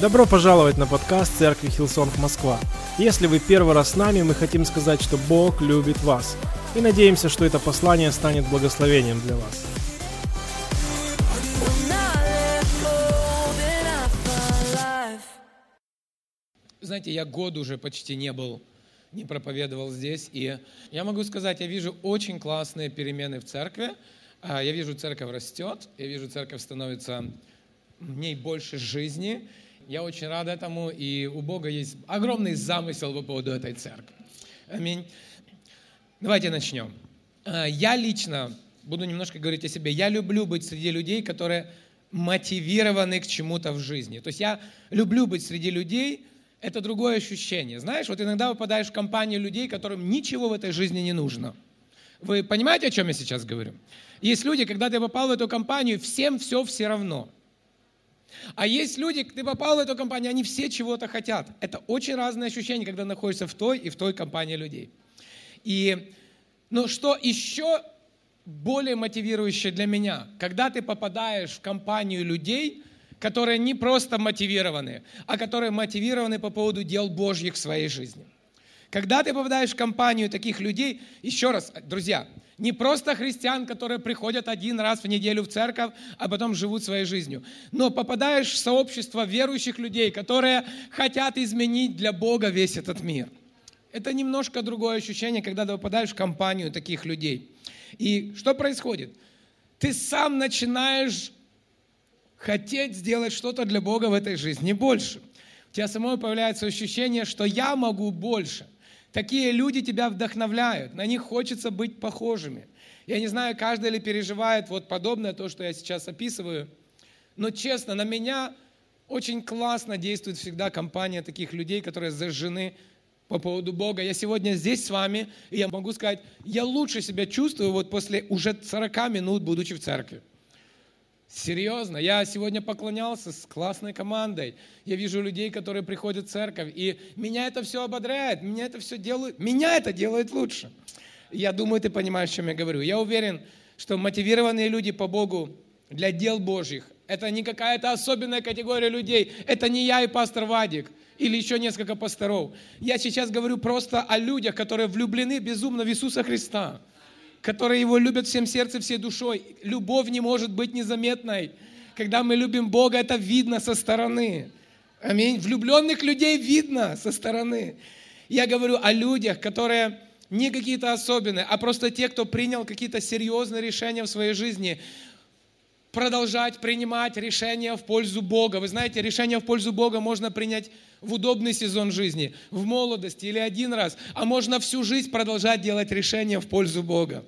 Добро пожаловать на подкаст Церкви Hillsong Москва. Если вы первый раз с нами, мы хотим сказать, что Бог любит вас. И надеемся, что это послание станет благословением для вас. Знаете, я год уже почти не был, не проповедовал здесь, и я могу сказать, я вижу очень классные перемены в церкви. А, я вижу, церковь растет, я вижу, церковь становится в ней больше жизни. Я очень рад этому, и у Бога есть огромный замысел по поводу этой церкви. Аминь. Давайте начнем. А, я лично буду немножко говорить о себе. Я люблю быть среди людей, которые мотивированы к чему-то в жизни. То есть я люблю быть среди людей, это другое ощущение. Знаешь, вот иногда попадаешь в компанию людей, которым ничего в этой жизни не нужно. Вы понимаете, о чем я сейчас говорю? Есть люди, когда ты попал в эту компанию, всем все все равно. А есть люди, ты попал в эту компанию, они все чего-то хотят. Это очень разные ощущения, когда находишься в той и в той компании людей. И, ну, что еще более мотивирующее для меня, когда ты попадаешь в компанию людей, которые не просто мотивированы, а которые мотивированы по поводу дел Божьих в своей жизни. Когда ты попадаешь в компанию таких людей, еще раз, друзья, не просто христиан, которые приходят один раз в неделю в церковь, а потом живут своей жизнью, но попадаешь в сообщество верующих людей, которые хотят изменить для Бога весь этот мир. Это немножко другое ощущение, когда ты попадаешь в компанию таких людей. И что происходит? Ты сам начинаешь хотеть сделать что-то для Бога в этой жизни больше. У тебя самой появляется ощущение, что я могу больше. Такие люди тебя вдохновляют, на них хочется быть похожими. Я не знаю, каждый ли переживает вот подобное, то, что я сейчас описываю, но честно, на меня очень классно действует всегда компания таких людей, которые зажжены по поводу Бога. Я сегодня здесь с вами, и я могу сказать, я лучше себя чувствую вот после уже 40 минут, будучи в церкви. Серьезно, я сегодня поклонялся с классной командой. Я вижу людей, которые приходят в церковь, и меня это все ободряет, меня это все делает, меня это делает лучше. Я думаю, ты понимаешь, о чем я говорю. Я уверен, что мотивированные люди по Богу для дел Божьих, это не какая-то особенная категория людей, это не я и пастор Вадик, или еще несколько пасторов. Я сейчас говорю просто о людях, которые влюблены безумно в Иисуса Христа которые Его любят всем сердцем, всей душой. Любовь не может быть незаметной. Когда мы любим Бога, это видно со стороны. Аминь. Влюбленных людей видно со стороны. Я говорю о людях, которые не какие-то особенные, а просто те, кто принял какие-то серьезные решения в своей жизни продолжать принимать решения в пользу Бога. Вы знаете, решение в пользу Бога можно принять в удобный сезон жизни, в молодости или один раз, а можно всю жизнь продолжать делать решения в пользу Бога.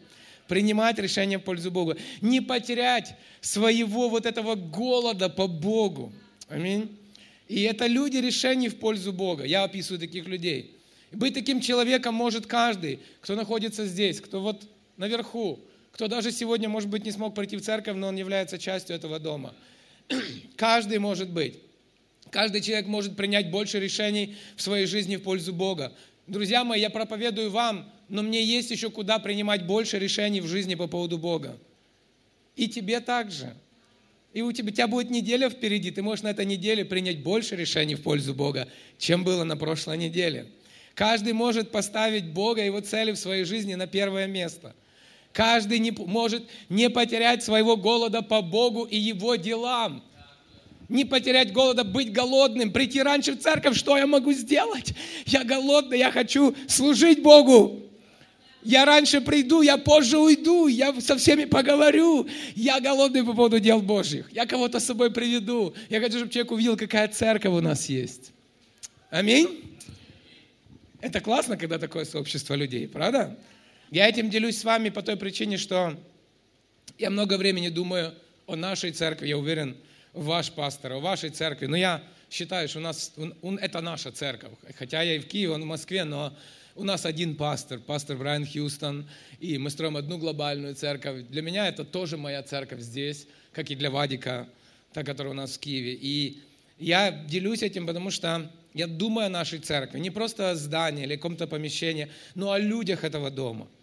Принимать решения в пользу Бога. Не потерять своего вот этого голода по Богу. Аминь. И это люди решений в пользу Бога. Я описываю таких людей. Быть таким человеком может каждый, кто находится здесь, кто вот наверху, кто даже сегодня, может быть, не смог прийти в церковь, но он является частью этого дома. Каждый может быть. Каждый человек может принять больше решений в своей жизни в пользу Бога. Друзья мои, я проповедую вам, но мне есть еще куда принимать больше решений в жизни по поводу Бога. И тебе также. И у тебя, у тебя будет неделя впереди, ты можешь на этой неделе принять больше решений в пользу Бога, чем было на прошлой неделе. Каждый может поставить Бога и Его цели в своей жизни на первое место. Каждый не, может не потерять своего голода по Богу и Его делам. Не потерять голода, быть голодным, прийти раньше в церковь, что я могу сделать? Я голодный, я хочу служить Богу. Я раньше приду, я позже уйду, я со всеми поговорю. Я голодный по поводу дел Божьих. Я кого-то с собой приведу. Я хочу, чтобы человек увидел, какая церковь у нас есть. Аминь. Это классно, когда такое сообщество людей, правда? Я этим делюсь с вами по той причине, что я много времени думаю о нашей церкви, я уверен, ваш пастор, о вашей церкви. Но я считаю, что у нас, он, это наша церковь. Хотя я и в Киеве, он в Москве, но у нас один пастор, пастор Брайан Хьюстон, и мы строим одну глобальную церковь. Для меня это тоже моя церковь здесь, как и для Вадика, та, которая у нас в Киеве. И я делюсь этим, потому что я думаю о нашей церкви, не просто о здании или каком-то помещении, но о людях этого дома –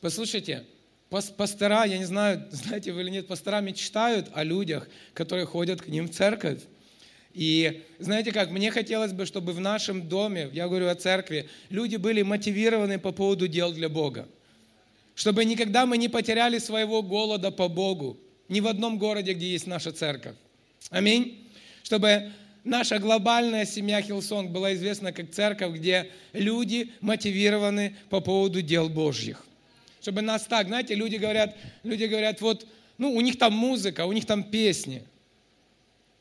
Послушайте, пастора, я не знаю, знаете вы или нет, пастора мечтают о людях, которые ходят к ним в церковь. И знаете как, мне хотелось бы, чтобы в нашем доме, я говорю о церкви, люди были мотивированы по поводу дел для Бога. Чтобы никогда мы не потеряли своего голода по Богу. Ни в одном городе, где есть наша церковь. Аминь. Чтобы наша глобальная семья Hillsong была известна как церковь, где люди мотивированы по поводу дел Божьих. Чтобы нас так, знаете, люди говорят, люди говорят, вот, ну, у них там музыка, у них там песни.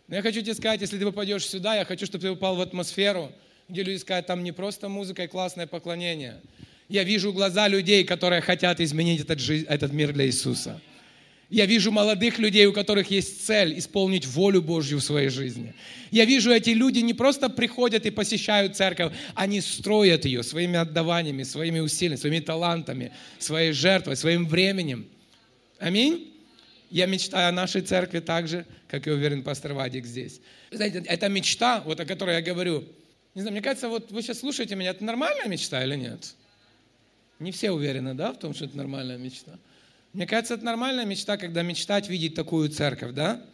Но я хочу тебе сказать, если ты попадешь сюда, я хочу, чтобы ты попал в атмосферу, где люди скажут, там не просто музыка и классное поклонение. Я вижу глаза людей, которые хотят изменить этот, жизнь, этот мир для Иисуса. Я вижу молодых людей, у которых есть цель исполнить волю Божью в своей жизни. Я вижу, эти люди не просто приходят и посещают церковь, они строят ее своими отдаваниями, своими усилиями, своими талантами, своей жертвой, своим временем. Аминь. Я мечтаю о нашей церкви так же, как и уверен пастор Вадик здесь. Знаете, эта мечта, вот о которой я говорю, не знаю, мне кажется, вот вы сейчас слушаете меня, это нормальная мечта или нет? Не все уверены, да, в том, что это нормальная мечта. Мне кажется, это нормальная мечта, когда мечтать видеть такую церковь, да?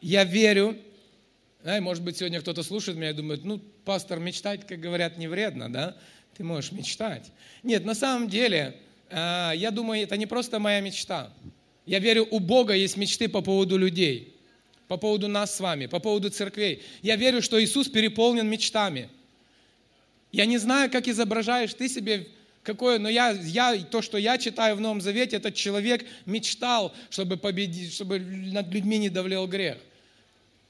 Я верю, да, может быть, сегодня кто-то слушает меня и думает, ну, пастор, мечтать, как говорят, не вредно, да? Ты можешь мечтать. Нет, на самом деле, э, я думаю, это не просто моя мечта. Я верю, у Бога есть мечты по поводу людей, по поводу нас с вами, по поводу церквей. Я верю, что Иисус переполнен мечтами. Я не знаю, как изображаешь ты себе какое, но я, я, то, что я читаю в Новом Завете, этот человек мечтал, чтобы победить, чтобы над людьми не давлел грех.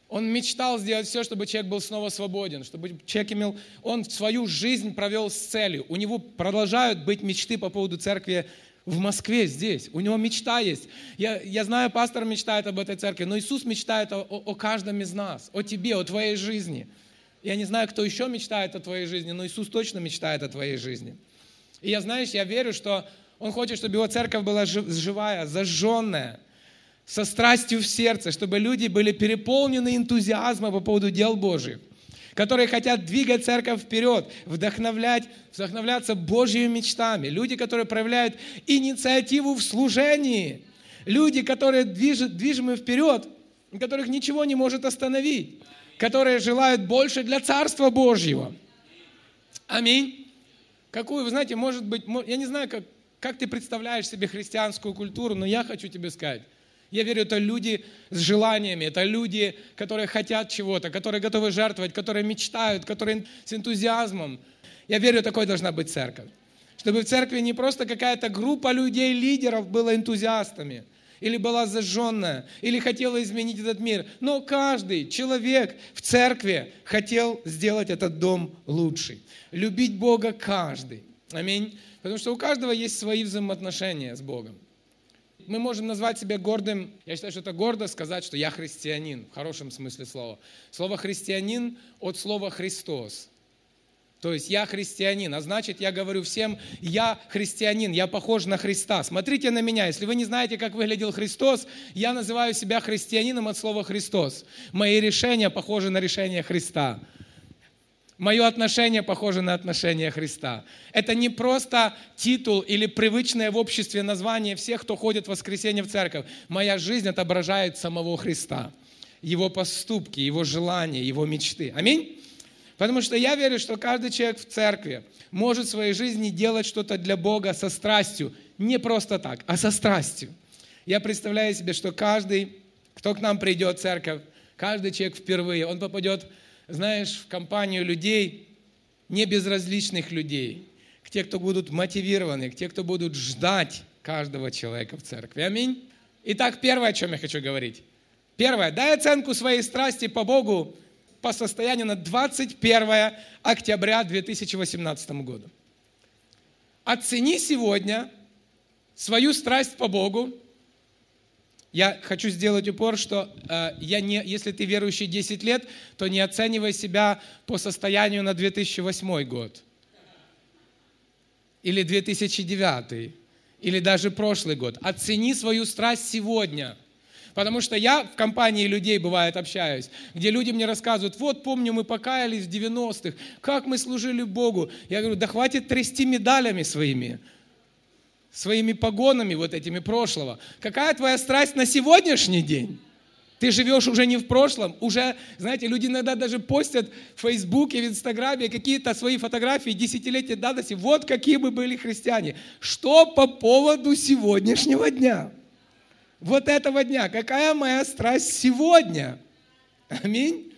Он мечтал сделать все, чтобы человек был снова свободен, чтобы человек имел, он свою жизнь провел с целью. У него продолжают быть мечты по поводу церкви в Москве, здесь. У него мечта есть. Я, я знаю, пастор мечтает об этой церкви, но Иисус мечтает о, о, о каждом из нас, о тебе, о твоей жизни. Я не знаю, кто еще мечтает о твоей жизни, но Иисус точно мечтает о твоей жизни. И я, знаешь, я верю, что Он хочет, чтобы Его церковь была живая, зажженная, со страстью в сердце, чтобы люди были переполнены энтузиазмом по поводу дел Божьих, которые хотят двигать церковь вперед, вдохновлять, вдохновляться Божьими мечтами. Люди, которые проявляют инициативу в служении. Люди, которые движут, движимы вперед, которых ничего не может остановить, которые желают больше для Царства Божьего. Аминь. Какую, вы знаете, может быть, я не знаю, как, как ты представляешь себе христианскую культуру, но я хочу тебе сказать. Я верю, это люди с желаниями, это люди, которые хотят чего-то, которые готовы жертвовать, которые мечтают, которые с энтузиазмом. Я верю, такой должна быть церковь. Чтобы в церкви не просто какая-то группа людей, лидеров была энтузиастами, или была зажженная, или хотела изменить этот мир. Но каждый человек в церкви хотел сделать этот дом лучше. Любить Бога каждый. Аминь. Потому что у каждого есть свои взаимоотношения с Богом. Мы можем назвать себя гордым, я считаю, что это гордо сказать, что я христианин, в хорошем смысле слова. Слово христианин от слова Христос. То есть я христианин, а значит я говорю всем, я христианин, я похож на Христа. Смотрите на меня, если вы не знаете, как выглядел Христос, я называю себя христианином от слова Христос. Мои решения похожи на решения Христа. Мое отношение похоже на отношение Христа. Это не просто титул или привычное в обществе название всех, кто ходит в воскресенье в церковь. Моя жизнь отображает самого Христа, Его поступки, Его желания, Его мечты. Аминь? Потому что я верю, что каждый человек в церкви может в своей жизни делать что-то для Бога со страстью. Не просто так, а со страстью. Я представляю себе, что каждый, кто к нам придет в церковь, каждый человек впервые, он попадет, знаешь, в компанию людей, не безразличных людей, к тем, кто будут мотивированы, к тем, кто будут ждать каждого человека в церкви. Аминь. Итак, первое, о чем я хочу говорить. Первое, дай оценку своей страсти по Богу по состоянию на 21 октября 2018 года. Оцени сегодня свою страсть по Богу. Я хочу сделать упор, что э, я не, если ты верующий 10 лет, то не оценивай себя по состоянию на 2008 год. Или 2009. Или даже прошлый год. Оцени свою страсть сегодня – Потому что я в компании людей, бывает, общаюсь, где люди мне рассказывают, вот помню, мы покаялись в 90-х, как мы служили Богу. Я говорю, да хватит трясти медалями своими, своими погонами вот этими прошлого. Какая твоя страсть на сегодняшний день? Ты живешь уже не в прошлом, уже, знаете, люди иногда даже постят в Фейсбуке, в Инстаграме какие-то свои фотографии десятилетия давности. Вот какие бы были христиане. Что по поводу сегодняшнего дня? Вот этого дня. Какая моя страсть сегодня? Аминь.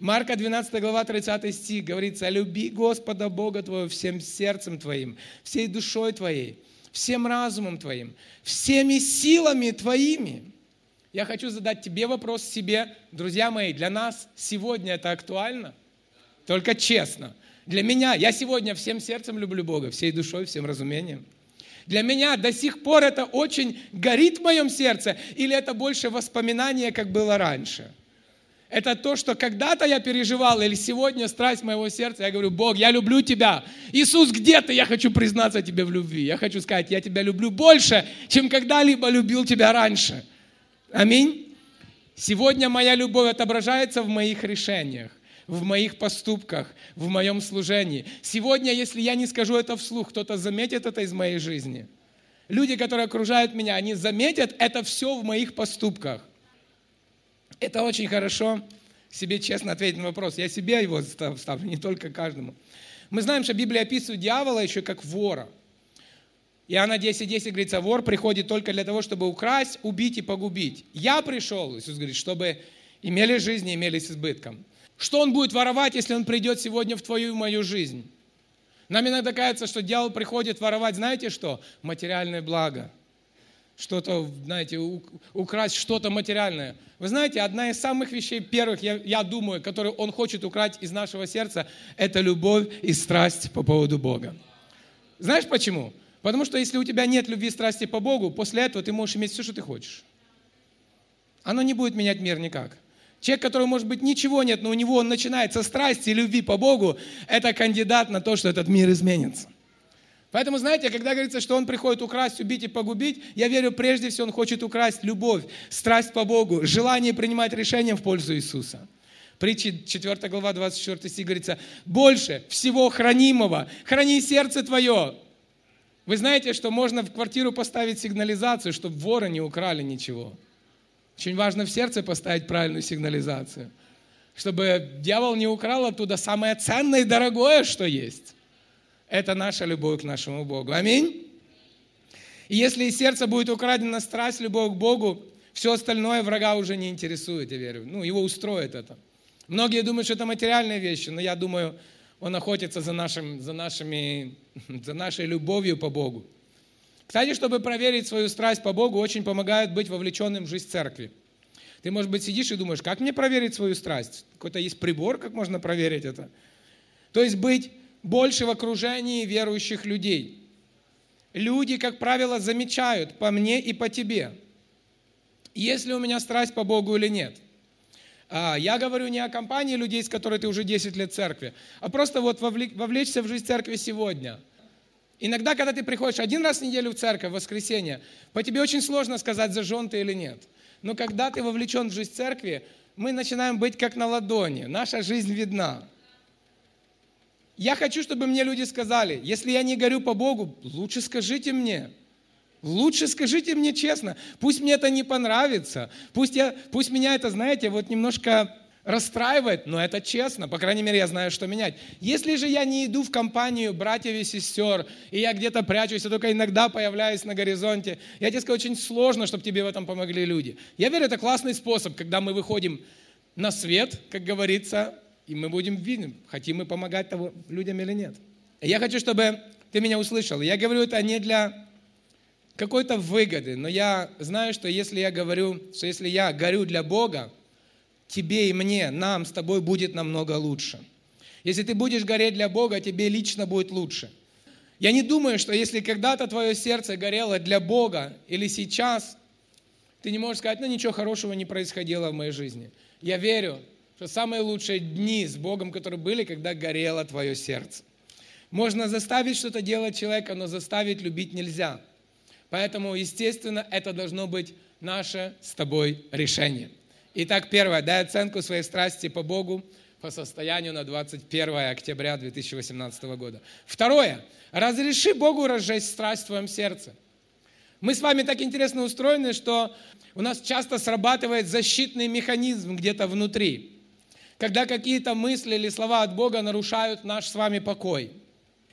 Марка 12 глава 30 стих говорится, «Люби Господа Бога твоего всем сердцем твоим, всей душой твоей, всем разумом твоим, всеми силами твоими». Я хочу задать тебе вопрос себе, друзья мои, для нас сегодня это актуально? Только честно. Для меня, я сегодня всем сердцем люблю Бога, всей душой, всем разумением. Для меня до сих пор это очень горит в моем сердце, или это больше воспоминание, как было раньше? Это то, что когда-то я переживал, или сегодня страсть моего сердца, я говорю, Бог, я люблю Тебя. Иисус, где ты? Я хочу признаться Тебе в любви. Я хочу сказать, я Тебя люблю больше, чем когда-либо любил Тебя раньше. Аминь. Сегодня моя любовь отображается в моих решениях, в моих поступках, в моем служении. Сегодня, если я не скажу это вслух, кто-то заметит это из моей жизни. Люди, которые окружают меня, они заметят это все в моих поступках. Это очень хорошо себе честно ответить на вопрос. Я себе его ставлю, не только каждому. Мы знаем, что Библия описывает дьявола еще как вора – Иоанна 10, 10 говорится, вор приходит только для того, чтобы украсть, убить и погубить. Я пришел, Иисус говорит, чтобы имели жизнь и имели с избытком. Что он будет воровать, если он придет сегодня в твою и мою жизнь? Нам иногда кажется, что дьявол приходит воровать, знаете что? Материальное благо. Что-то, знаете, украсть что-то материальное. Вы знаете, одна из самых вещей первых, я, я думаю, которую он хочет украсть из нашего сердца, это любовь и страсть по поводу Бога. Знаешь почему? Потому что если у тебя нет любви и страсти по Богу, после этого ты можешь иметь все, что ты хочешь. Оно не будет менять мир никак. Человек, который, может быть, ничего нет, но у него он начинается страсти и любви по Богу, это кандидат на то, что этот мир изменится. Поэтому, знаете, когда говорится, что он приходит украсть, убить и погубить, я верю, прежде всего он хочет украсть любовь, страсть по Богу, желание принимать решения в пользу Иисуса. Притчи 4 глава 24 стих говорится, больше всего хранимого, храни сердце твое, вы знаете, что можно в квартиру поставить сигнализацию, чтобы воры не украли ничего. Очень важно в сердце поставить правильную сигнализацию, чтобы дьявол не украл оттуда самое ценное и дорогое, что есть. Это наша любовь к нашему Богу. Аминь. И если из сердца будет украдена страсть, любовь к Богу, все остальное врага уже не интересует, я верю. Ну, его устроит это. Многие думают, что это материальные вещи, но я думаю, он охотится за, нашим, за, нашими, за нашей любовью по Богу. Кстати, чтобы проверить свою страсть по Богу, очень помогает быть вовлеченным в жизнь церкви. Ты, может быть, сидишь и думаешь, как мне проверить свою страсть? Какой-то есть прибор, как можно проверить это? То есть быть больше в окружении верующих людей. Люди, как правило, замечают по мне и по тебе, есть ли у меня страсть по Богу или нет. А, я говорю не о компании людей, с которой ты уже 10 лет в церкви, а просто вот вовлечься в жизнь церкви сегодня. Иногда, когда ты приходишь один раз в неделю в церковь, в воскресенье, по тебе очень сложно сказать, зажжен ты или нет. Но когда ты вовлечен в жизнь церкви, мы начинаем быть как на ладони. Наша жизнь видна. Я хочу, чтобы мне люди сказали, если я не горю по Богу, лучше скажите мне. Лучше скажите мне честно, пусть мне это не понравится, пусть, я, пусть меня это, знаете, вот немножко расстраивает, но это честно, по крайней мере, я знаю, что менять. Если же я не иду в компанию братьев и сестер, и я где-то прячусь, я только иногда появляюсь на горизонте, я тебе скажу, очень сложно, чтобы тебе в этом помогли люди. Я верю, это классный способ, когда мы выходим на свет, как говорится, и мы будем видеть, хотим мы помогать того, людям или нет. Я хочу, чтобы ты меня услышал. Я говорю это не для какой-то выгоды, но я знаю, что если я говорю, что если я горю для Бога, тебе и мне, нам с тобой будет намного лучше. Если ты будешь гореть для Бога, тебе лично будет лучше. Я не думаю, что если когда-то твое сердце горело для Бога или сейчас, ты не можешь сказать, ну ничего хорошего не происходило в моей жизни. Я верю, что самые лучшие дни с Богом, которые были, когда горело твое сердце. Можно заставить что-то делать человека, но заставить любить нельзя – Поэтому, естественно, это должно быть наше с тобой решение. Итак, первое, дай оценку своей страсти по Богу по состоянию на 21 октября 2018 года. Второе, разреши Богу разжечь страсть в твоем сердце. Мы с вами так интересно устроены, что у нас часто срабатывает защитный механизм где-то внутри, когда какие-то мысли или слова от Бога нарушают наш с вами покой.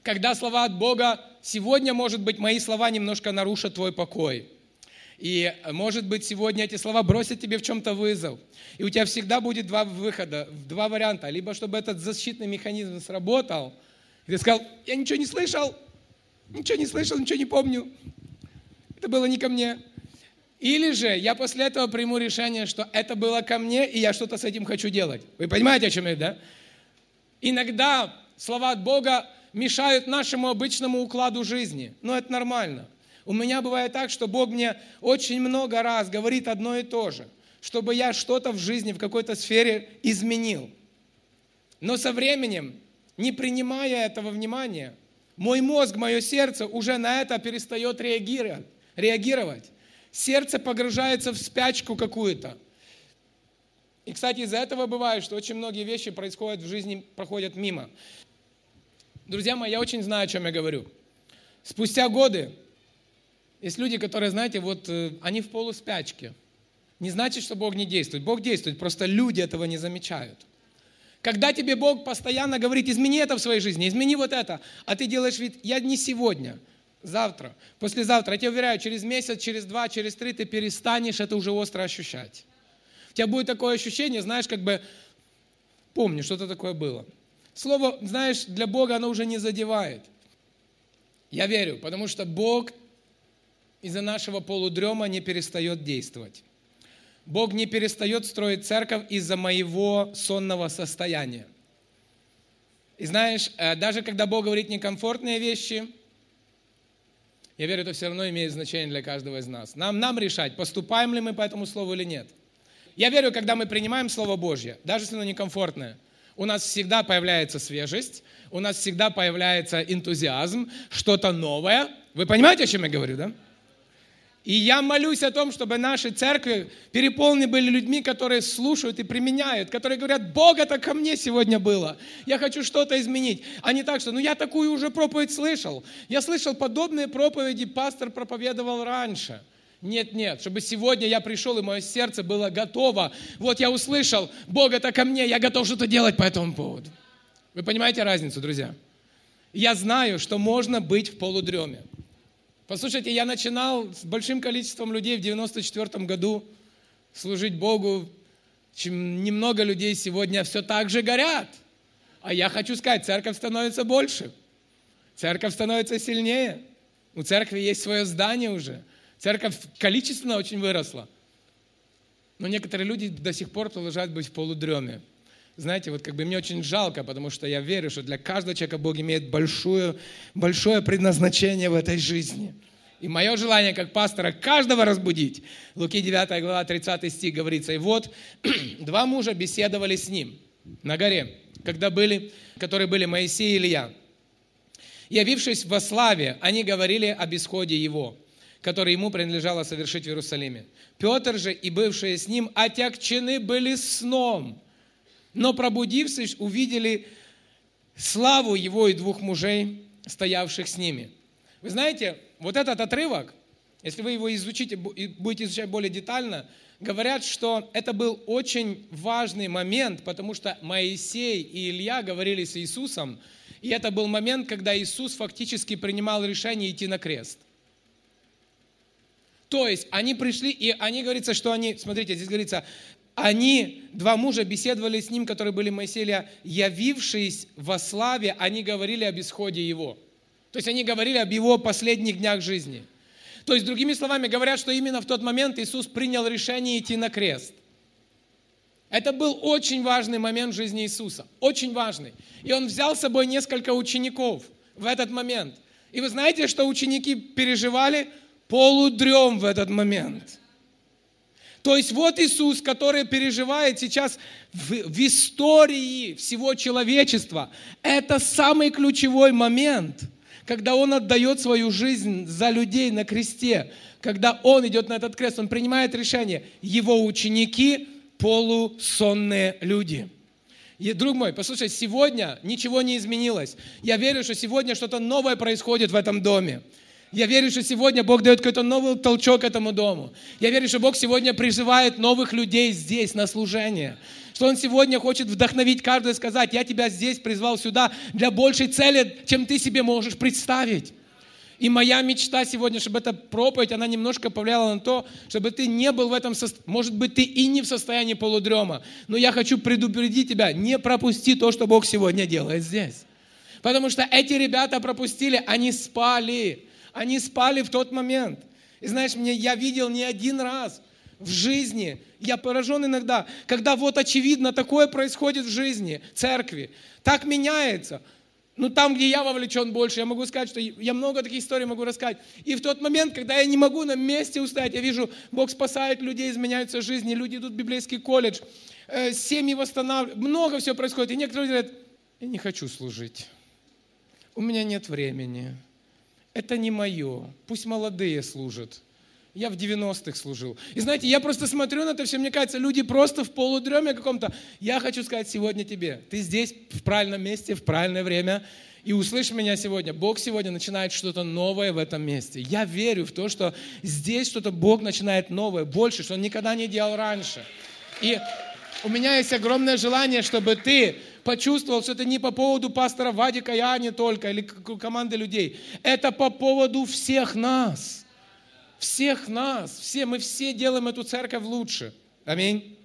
Когда слова от Бога, сегодня, может быть, мои слова немножко нарушат твой покой. И, может быть, сегодня эти слова бросят тебе в чем-то вызов. И у тебя всегда будет два выхода, два варианта. Либо чтобы этот защитный механизм сработал, и ты сказал, я ничего не слышал, ничего не слышал, ничего не помню. Это было не ко мне. Или же я после этого приму решение, что это было ко мне, и я что-то с этим хочу делать. Вы понимаете, о чем я, да? Иногда слова от Бога мешают нашему обычному укладу жизни. Но это нормально. У меня бывает так, что Бог мне очень много раз говорит одно и то же, чтобы я что-то в жизни, в какой-то сфере изменил. Но со временем, не принимая этого внимания, мой мозг, мое сердце уже на это перестает реагировать. реагировать. Сердце погружается в спячку какую-то. И, кстати, из-за этого бывает, что очень многие вещи происходят в жизни, проходят мимо. Друзья мои, я очень знаю, о чем я говорю. Спустя годы есть люди, которые, знаете, вот э, они в полуспячке. Не значит, что Бог не действует. Бог действует, просто люди этого не замечают. Когда тебе Бог постоянно говорит, измени это в своей жизни, измени вот это, а ты делаешь вид, я не сегодня, завтра, послезавтра, я тебе уверяю, через месяц, через два, через три ты перестанешь это уже остро ощущать. У тебя будет такое ощущение, знаешь, как бы, помню, что-то такое было. Слово, знаешь, для Бога оно уже не задевает. Я верю, потому что Бог из-за нашего полудрема не перестает действовать. Бог не перестает строить церковь из-за моего сонного состояния. И знаешь, э, даже когда Бог говорит некомфортные вещи, я верю, это все равно имеет значение для каждого из нас. Нам, нам решать, поступаем ли мы по этому слову или нет. Я верю, когда мы принимаем Слово Божье, даже если оно некомфортное, у нас всегда появляется свежесть, у нас всегда появляется энтузиазм, что-то новое. Вы понимаете, о чем я говорю, да? И я молюсь о том, чтобы наши церкви переполнены были людьми, которые слушают и применяют, которые говорят, Бог, это ко мне сегодня было. Я хочу что-то изменить. А не так, что, ну я такую уже проповедь слышал. Я слышал подобные проповеди, пастор проповедовал раньше. Нет, нет, чтобы сегодня я пришел, и мое сердце было готово. Вот я услышал, Бог это ко мне, я готов что-то делать по этому поводу. Вы понимаете разницу, друзья? Я знаю, что можно быть в полудреме. Послушайте, я начинал с большим количеством людей в 94 году служить Богу. Чем немного людей сегодня все так же горят. А я хочу сказать, церковь становится больше. Церковь становится сильнее. У церкви есть свое здание уже. Церковь количественно очень выросла. Но некоторые люди до сих пор продолжают быть в полудреме. Знаете, вот как бы мне очень жалко, потому что я верю, что для каждого человека Бог имеет большое, большое предназначение в этой жизни. И мое желание как пастора каждого разбудить. Луки 9 глава 30 стих говорится. И вот два мужа беседовали с ним на горе, когда были, которые были Моисей и Илья. Явившись во славе, они говорили об исходе его, который ему принадлежало совершить в Иерусалиме. Петр же и бывшие с ним отягчены были сном, но пробудившись, увидели славу его и двух мужей, стоявших с ними. Вы знаете, вот этот отрывок, если вы его изучите и будете изучать более детально, говорят, что это был очень важный момент, потому что Моисей и Илья говорили с Иисусом, и это был момент, когда Иисус фактически принимал решение идти на крест. То есть они пришли, и они говорится, что они, смотрите, здесь говорится, они, два мужа, беседовали с ним, которые были Илья, явившись во славе, они говорили об исходе его. То есть они говорили об его последних днях жизни. То есть, другими словами, говорят, что именно в тот момент Иисус принял решение идти на крест. Это был очень важный момент в жизни Иисуса, очень важный. И он взял с собой несколько учеников в этот момент. И вы знаете, что ученики переживали? Полудрем в этот момент. То есть вот Иисус, который переживает сейчас в, в истории всего человечества. Это самый ключевой момент – когда Он отдает свою жизнь за людей на кресте, когда Он идет на этот крест, Он принимает решение. Его ученики – полусонные люди. И, друг мой, послушай, сегодня ничего не изменилось. Я верю, что сегодня что-то новое происходит в этом доме. Я верю, что сегодня Бог дает какой-то новый толчок этому дому. Я верю, что Бог сегодня призывает новых людей здесь на служение. Что Он сегодня хочет вдохновить каждого и сказать, я тебя здесь призвал сюда для большей цели, чем ты себе можешь представить. И моя мечта сегодня, чтобы эта проповедь, она немножко повлияла на то, чтобы ты не был в этом состоянии. Может быть, ты и не в состоянии полудрема. Но я хочу предупредить тебя, не пропусти то, что Бог сегодня делает здесь. Потому что эти ребята пропустили, они спали. Они спали в тот момент. И знаешь, мне я видел не один раз в жизни, я поражен иногда, когда вот очевидно такое происходит в жизни церкви, так меняется. Ну, там, где я вовлечен больше, я могу сказать, что я много таких историй могу рассказать. И в тот момент, когда я не могу на месте устоять, я вижу, Бог спасает людей, изменяются жизни, люди идут в библейский колледж, э, семьи восстанавливают, много всего происходит. И некоторые говорят, я не хочу служить, у меня нет времени это не мое. Пусть молодые служат. Я в 90-х служил. И знаете, я просто смотрю на это все, мне кажется, люди просто в полудреме каком-то. Я хочу сказать сегодня тебе, ты здесь в правильном месте, в правильное время, и услышь меня сегодня. Бог сегодня начинает что-то новое в этом месте. Я верю в то, что здесь что-то Бог начинает новое, больше, что Он никогда не делал раньше. И у меня есть огромное желание, чтобы ты почувствовал, что это не по поводу пастора Вадика и Ани только, или команды людей. Это по поводу всех нас. Всех нас. Все, мы все делаем эту церковь лучше. Аминь.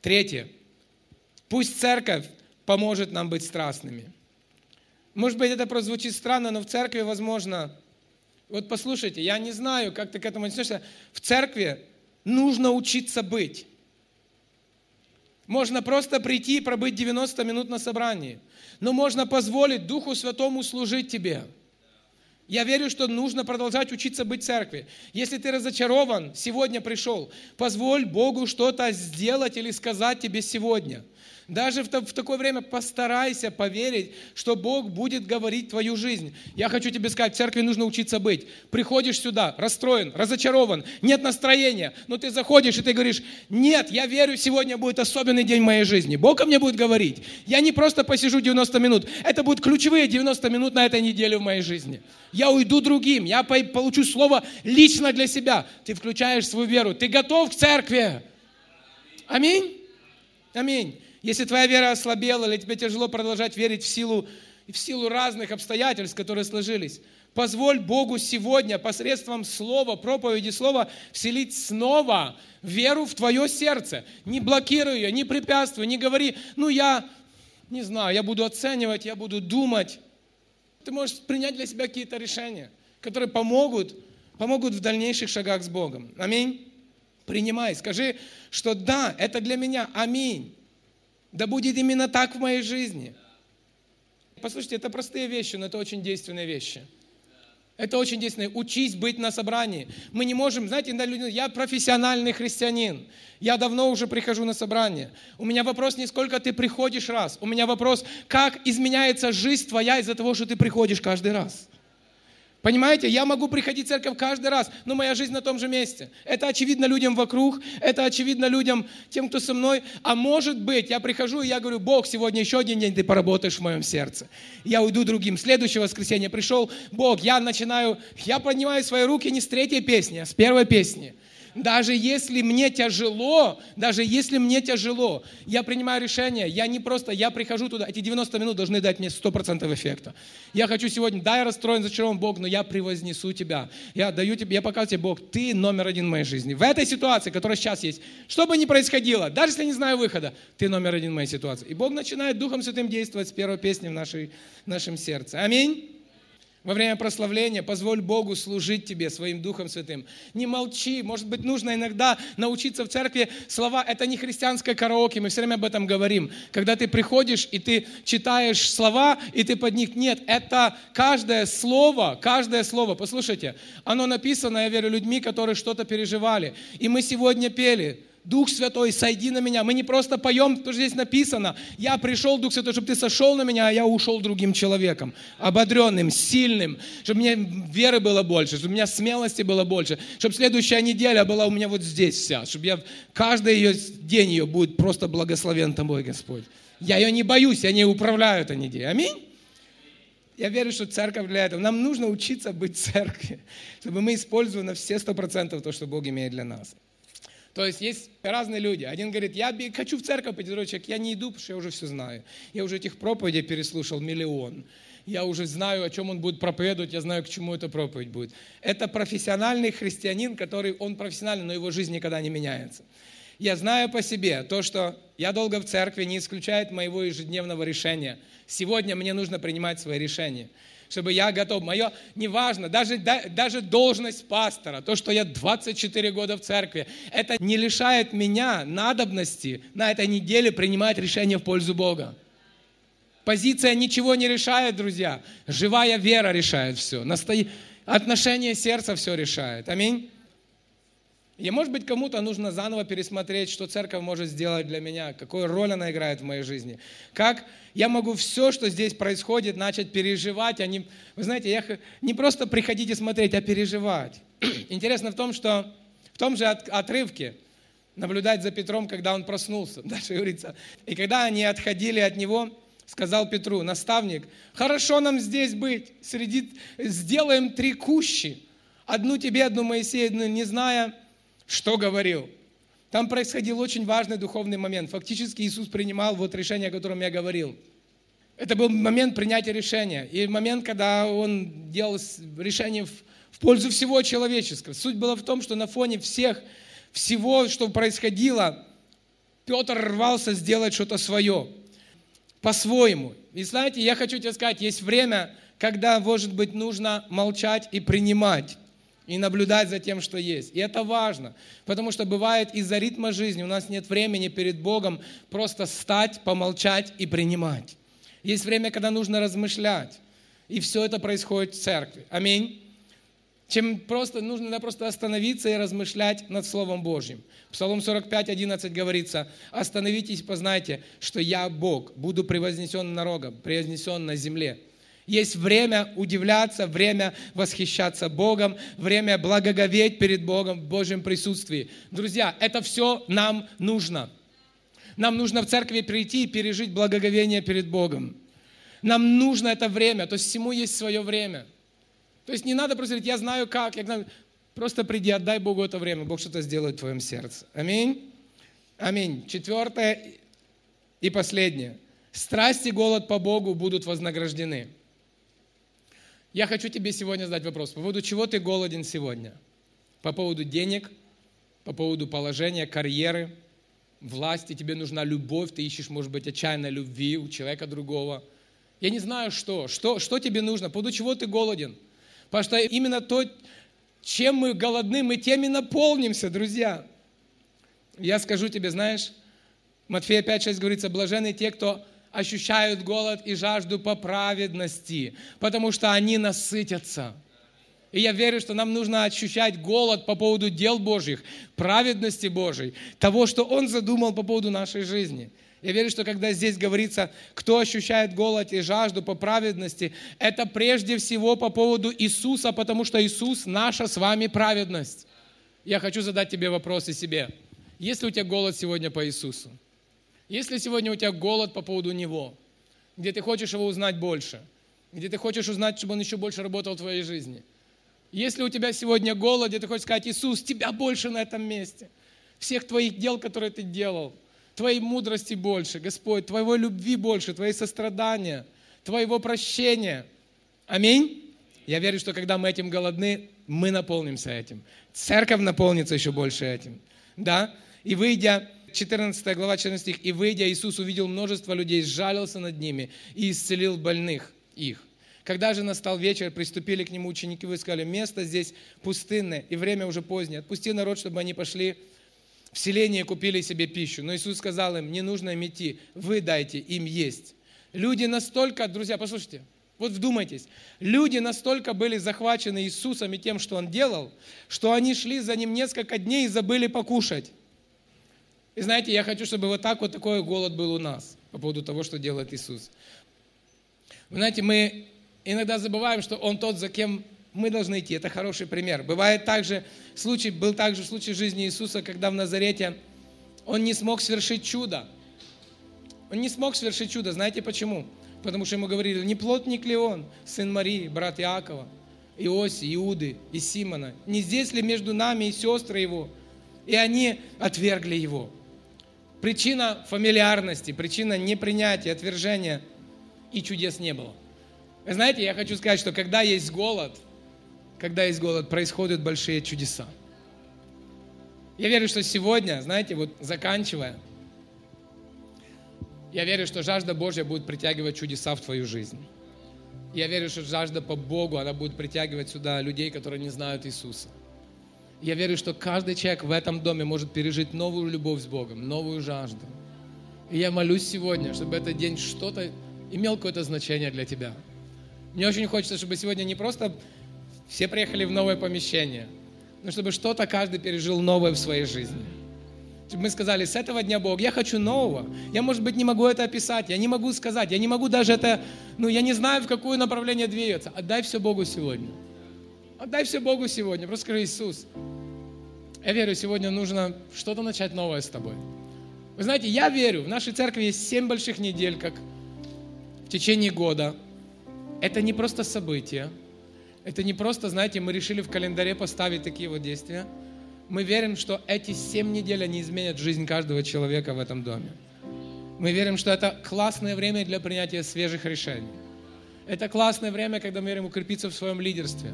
Третье. Пусть церковь поможет нам быть страстными. Может быть, это прозвучит странно, но в церкви, возможно, вот послушайте, я не знаю, как ты к этому относишься. В церкви нужно учиться быть. Можно просто прийти и пробыть 90 минут на собрании. Но можно позволить Духу Святому служить тебе. Я верю, что нужно продолжать учиться быть в церкви. Если ты разочарован, сегодня пришел, позволь Богу что-то сделать или сказать тебе сегодня – даже в, в такое время постарайся поверить, что Бог будет говорить твою жизнь. Я хочу тебе сказать, в церкви нужно учиться быть. Приходишь сюда, расстроен, разочарован, нет настроения, но ты заходишь и ты говоришь, нет, я верю, сегодня будет особенный день в моей жизни. Бог ко мне будет говорить. Я не просто посижу 90 минут, это будут ключевые 90 минут на этой неделе в моей жизни. Я уйду другим, я получу слово лично для себя. Ты включаешь свою веру, ты готов к церкви. Аминь. Аминь. Если твоя вера ослабела, или тебе тяжело продолжать верить в силу, в силу разных обстоятельств, которые сложились, позволь Богу сегодня посредством слова, проповеди слова, вселить снова веру в твое сердце. Не блокируй ее, не препятствуй, не говори, ну я, не знаю, я буду оценивать, я буду думать. Ты можешь принять для себя какие-то решения, которые помогут, помогут в дальнейших шагах с Богом. Аминь. Принимай, скажи, что да, это для меня. Аминь. Да будет именно так в моей жизни. Послушайте, это простые вещи, но это очень действенные вещи. Это очень действенные. Учись быть на собрании. Мы не можем, знаете, люди, я профессиональный христианин. Я давно уже прихожу на собрание. У меня вопрос не сколько ты приходишь раз. У меня вопрос, как изменяется жизнь твоя из-за того, что ты приходишь каждый раз. Понимаете, я могу приходить в церковь каждый раз, но моя жизнь на том же месте. Это очевидно людям вокруг, это очевидно людям, тем, кто со мной. А может быть, я прихожу и я говорю, Бог, сегодня еще один день ты поработаешь в моем сердце. Я уйду другим. Следующее воскресенье пришел, Бог, я начинаю, я поднимаю свои руки не с третьей песни, а с первой песни даже если мне тяжело, даже если мне тяжело, я принимаю решение, я не просто, я прихожу туда, эти 90 минут должны дать мне 100% эффекта. Я хочу сегодня, да, я расстроен, зачарован Бог, но я превознесу тебя. Я даю тебе, я показываю тебе, Бог, ты номер один в моей жизни. В этой ситуации, которая сейчас есть, что бы ни происходило, даже если я не знаю выхода, ты номер один в моей ситуации. И Бог начинает Духом Святым действовать с первой песни в, нашей, в нашем сердце. Аминь. Во время прославления позволь Богу служить тебе своим Духом Святым. Не молчи. Может быть, нужно иногда научиться в церкви слова. Это не христианское караоке, мы все время об этом говорим. Когда ты приходишь и ты читаешь слова, и ты под них... Нет, это каждое слово, каждое слово, послушайте, оно написано, я верю, людьми, которые что-то переживали. И мы сегодня пели, Дух Святой, сойди на меня. Мы не просто поем, потому что здесь написано, я пришел, Дух Святой, чтобы ты сошел на меня, а я ушел другим человеком, ободренным, сильным, чтобы мне веры было больше, чтобы у меня смелости было больше, чтобы следующая неделя была у меня вот здесь вся, чтобы я каждый ее день ее будет просто благословен тобой, Господь. Я ее не боюсь, я не управляю этой неделей. Аминь. я верю, что церковь для этого. Нам нужно учиться быть церковью, чтобы мы использовали на все сто процентов то, что Бог имеет для нас. То есть есть разные люди. Один говорит, я хочу в церковь пойти, другой человек, я не иду, потому что я уже все знаю. Я уже этих проповедей переслушал миллион. Я уже знаю, о чем он будет проповедовать, я знаю, к чему эта проповедь будет. Это профессиональный христианин, который, он профессиональный, но его жизнь никогда не меняется. Я знаю по себе, то, что я долго в церкви, не исключает моего ежедневного решения. Сегодня мне нужно принимать свои решения чтобы я готов. Мое, неважно, даже, да, даже должность пастора, то, что я 24 года в церкви, это не лишает меня надобности на этой неделе принимать решение в пользу Бога. Позиция ничего не решает, друзья. Живая вера решает все. Отношение сердца все решает. Аминь. И может быть кому-то нужно заново пересмотреть, что церковь может сделать для меня, какую роль она играет в моей жизни. Как я могу все, что здесь происходит, начать переживать, а не, вы знаете, я не просто приходить и смотреть, а переживать. Интересно в том, что в том же отрывке наблюдать за Петром, когда он проснулся. Дальше говорится, и когда они отходили от него, сказал Петру, наставник, хорошо нам здесь быть, среди, сделаем три кущи, одну тебе, одну Моисею, одну не зная, что говорил. Там происходил очень важный духовный момент. Фактически Иисус принимал вот решение, о котором я говорил. Это был момент принятия решения. И момент, когда он делал решение в, в пользу всего человеческого. Суть была в том, что на фоне всех, всего, что происходило, Петр рвался сделать что-то свое, по-своему. И знаете, я хочу тебе сказать, есть время, когда, может быть, нужно молчать и принимать и наблюдать за тем, что есть. И это важно, потому что бывает из-за ритма жизни у нас нет времени перед Богом просто стать, помолчать и принимать. Есть время, когда нужно размышлять. И все это происходит в церкви. Аминь. Чем просто, нужно просто остановиться и размышлять над Словом Божьим. Псалом 45, 11 говорится, «Остановитесь, познайте, что я Бог, буду превознесен на рогом, превознесен на земле». Есть время удивляться, время восхищаться Богом, время благоговеть перед Богом в Божьем присутствии. Друзья, это все нам нужно. Нам нужно в церкви прийти и пережить благоговение перед Богом. Нам нужно это время, то есть всему есть свое время. То есть не надо просто говорить, я знаю как, я знаю. Просто приди, отдай Богу это время, Бог что-то сделает в твоем сердце. Аминь. Аминь. Четвертое и последнее. Страсть и голод по Богу будут вознаграждены. Я хочу тебе сегодня задать вопрос. По поводу чего ты голоден сегодня? По поводу денег, по поводу положения, карьеры, власти, тебе нужна любовь, ты ищешь, может быть, отчаянной любви у человека другого. Я не знаю, что. Что, что тебе нужно? По поводу чего ты голоден? Потому что именно то, чем мы голодны, мы тем и наполнимся, друзья. Я скажу тебе, знаешь, Матфея 5.6 говорится, блаженны те, кто ощущают голод и жажду по праведности, потому что они насытятся. И я верю, что нам нужно ощущать голод по поводу дел Божьих, праведности Божьей, того, что Он задумал по поводу нашей жизни. Я верю, что когда здесь говорится, кто ощущает голод и жажду по праведности, это прежде всего по поводу Иисуса, потому что Иисус наша с вами праведность. Я хочу задать тебе вопрос и себе. Есть ли у тебя голод сегодня по Иисусу? Если сегодня у тебя голод по поводу Него, где ты хочешь Его узнать больше, где ты хочешь узнать, чтобы Он еще больше работал в твоей жизни. Если у тебя сегодня голод, где ты хочешь сказать, Иисус, тебя больше на этом месте. Всех твоих дел, которые ты делал, твоей мудрости больше, Господь, твоего любви больше, твоей сострадания, твоего прощения. Аминь. Я верю, что когда мы этим голодны, мы наполнимся этим. Церковь наполнится еще больше этим. Да? И выйдя 14 глава, 14 стих. «И выйдя, Иисус увидел множество людей, сжалился над ними и исцелил больных их». Когда же настал вечер, приступили к нему ученики и сказали, место здесь пустынное, и время уже позднее. Отпусти народ, чтобы они пошли в селение и купили себе пищу. Но Иисус сказал им, не нужно им идти, вы дайте им есть. Люди настолько, друзья, послушайте, вот вдумайтесь, люди настолько были захвачены Иисусом и тем, что Он делал, что они шли за Ним несколько дней и забыли покушать. И знаете, я хочу, чтобы вот так вот такой голод был у нас по поводу того, что делает Иисус. Вы знаете, мы иногда забываем, что Он тот, за кем мы должны идти. Это хороший пример. Бывает также, случай, был также случай жизни Иисуса, когда в Назарете Он не смог совершить чудо. Он не смог совершить чудо. Знаете почему? Потому что ему говорили, не плотник ли он, сын Марии, брат Иакова, Иоси, Иуды и Симона? Не здесь ли между нами и сестры его? И они отвергли его. Причина фамильярности, причина непринятия, отвержения, и чудес не было. Вы знаете, я хочу сказать, что когда есть голод, когда есть голод, происходят большие чудеса. Я верю, что сегодня, знаете, вот заканчивая, я верю, что жажда Божья будет притягивать чудеса в твою жизнь. Я верю, что жажда по Богу, она будет притягивать сюда людей, которые не знают Иисуса. Я верю, что каждый человек в этом доме может пережить новую любовь с Богом, новую жажду. И я молюсь сегодня, чтобы этот день что-то имел какое-то значение для тебя. Мне очень хочется, чтобы сегодня не просто все приехали в новое помещение, но чтобы что-то каждый пережил новое в своей жизни – мы сказали, с этого дня Бог, я хочу нового. Я, может быть, не могу это описать, я не могу сказать, я не могу даже это, ну, я не знаю, в какое направление двигаться. Отдай все Богу сегодня. Отдай все Богу сегодня. Просто скажи, Иисус, я верю, сегодня нужно что-то начать новое с тобой. Вы знаете, я верю, в нашей церкви есть семь больших недель, как в течение года. Это не просто событие. Это не просто, знаете, мы решили в календаре поставить такие вот действия – мы верим, что эти семь недель, они изменят жизнь каждого человека в этом доме. Мы верим, что это классное время для принятия свежих решений. Это классное время, когда мы верим укрепиться в своем лидерстве.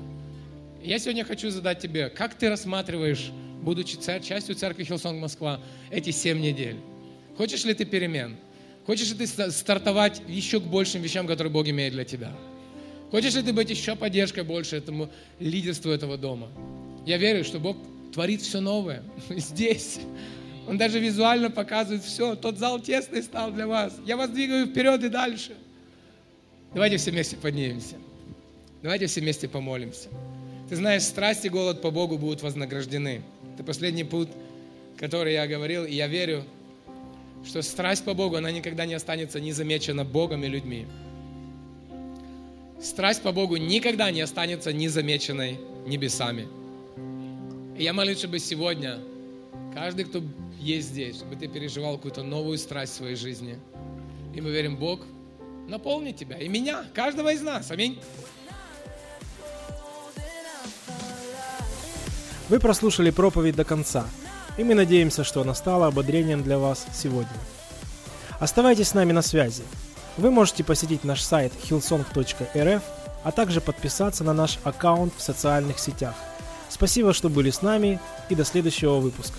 Я сегодня хочу задать тебе, как ты рассматриваешь, будучи цер- частью церкви Hillsong Москва, эти семь недель? Хочешь ли ты перемен? Хочешь ли ты стартовать еще к большим вещам, которые Бог имеет для тебя? Хочешь ли ты быть еще поддержкой больше этому лидерству этого дома? Я верю, что Бог творит все новое здесь. Он даже визуально показывает все. Тот зал тесный стал для вас. Я вас двигаю вперед и дальше. Давайте все вместе поднимемся. Давайте все вместе помолимся. Ты знаешь, страсть и голод по Богу будут вознаграждены. Это последний путь, который я говорил, и я верю, что страсть по Богу, она никогда не останется незамечена Богом и людьми. Страсть по Богу никогда не останется незамеченной небесами. И я молюсь, чтобы сегодня каждый, кто есть здесь, чтобы ты переживал какую-то новую страсть в своей жизни. И мы верим, Бог наполнит тебя и меня, каждого из нас. Аминь. Вы прослушали проповедь до конца, и мы надеемся, что она стала ободрением для вас сегодня. Оставайтесь с нами на связи. Вы можете посетить наш сайт hillsong.rf, а также подписаться на наш аккаунт в социальных сетях. Спасибо, что были с нами и до следующего выпуска.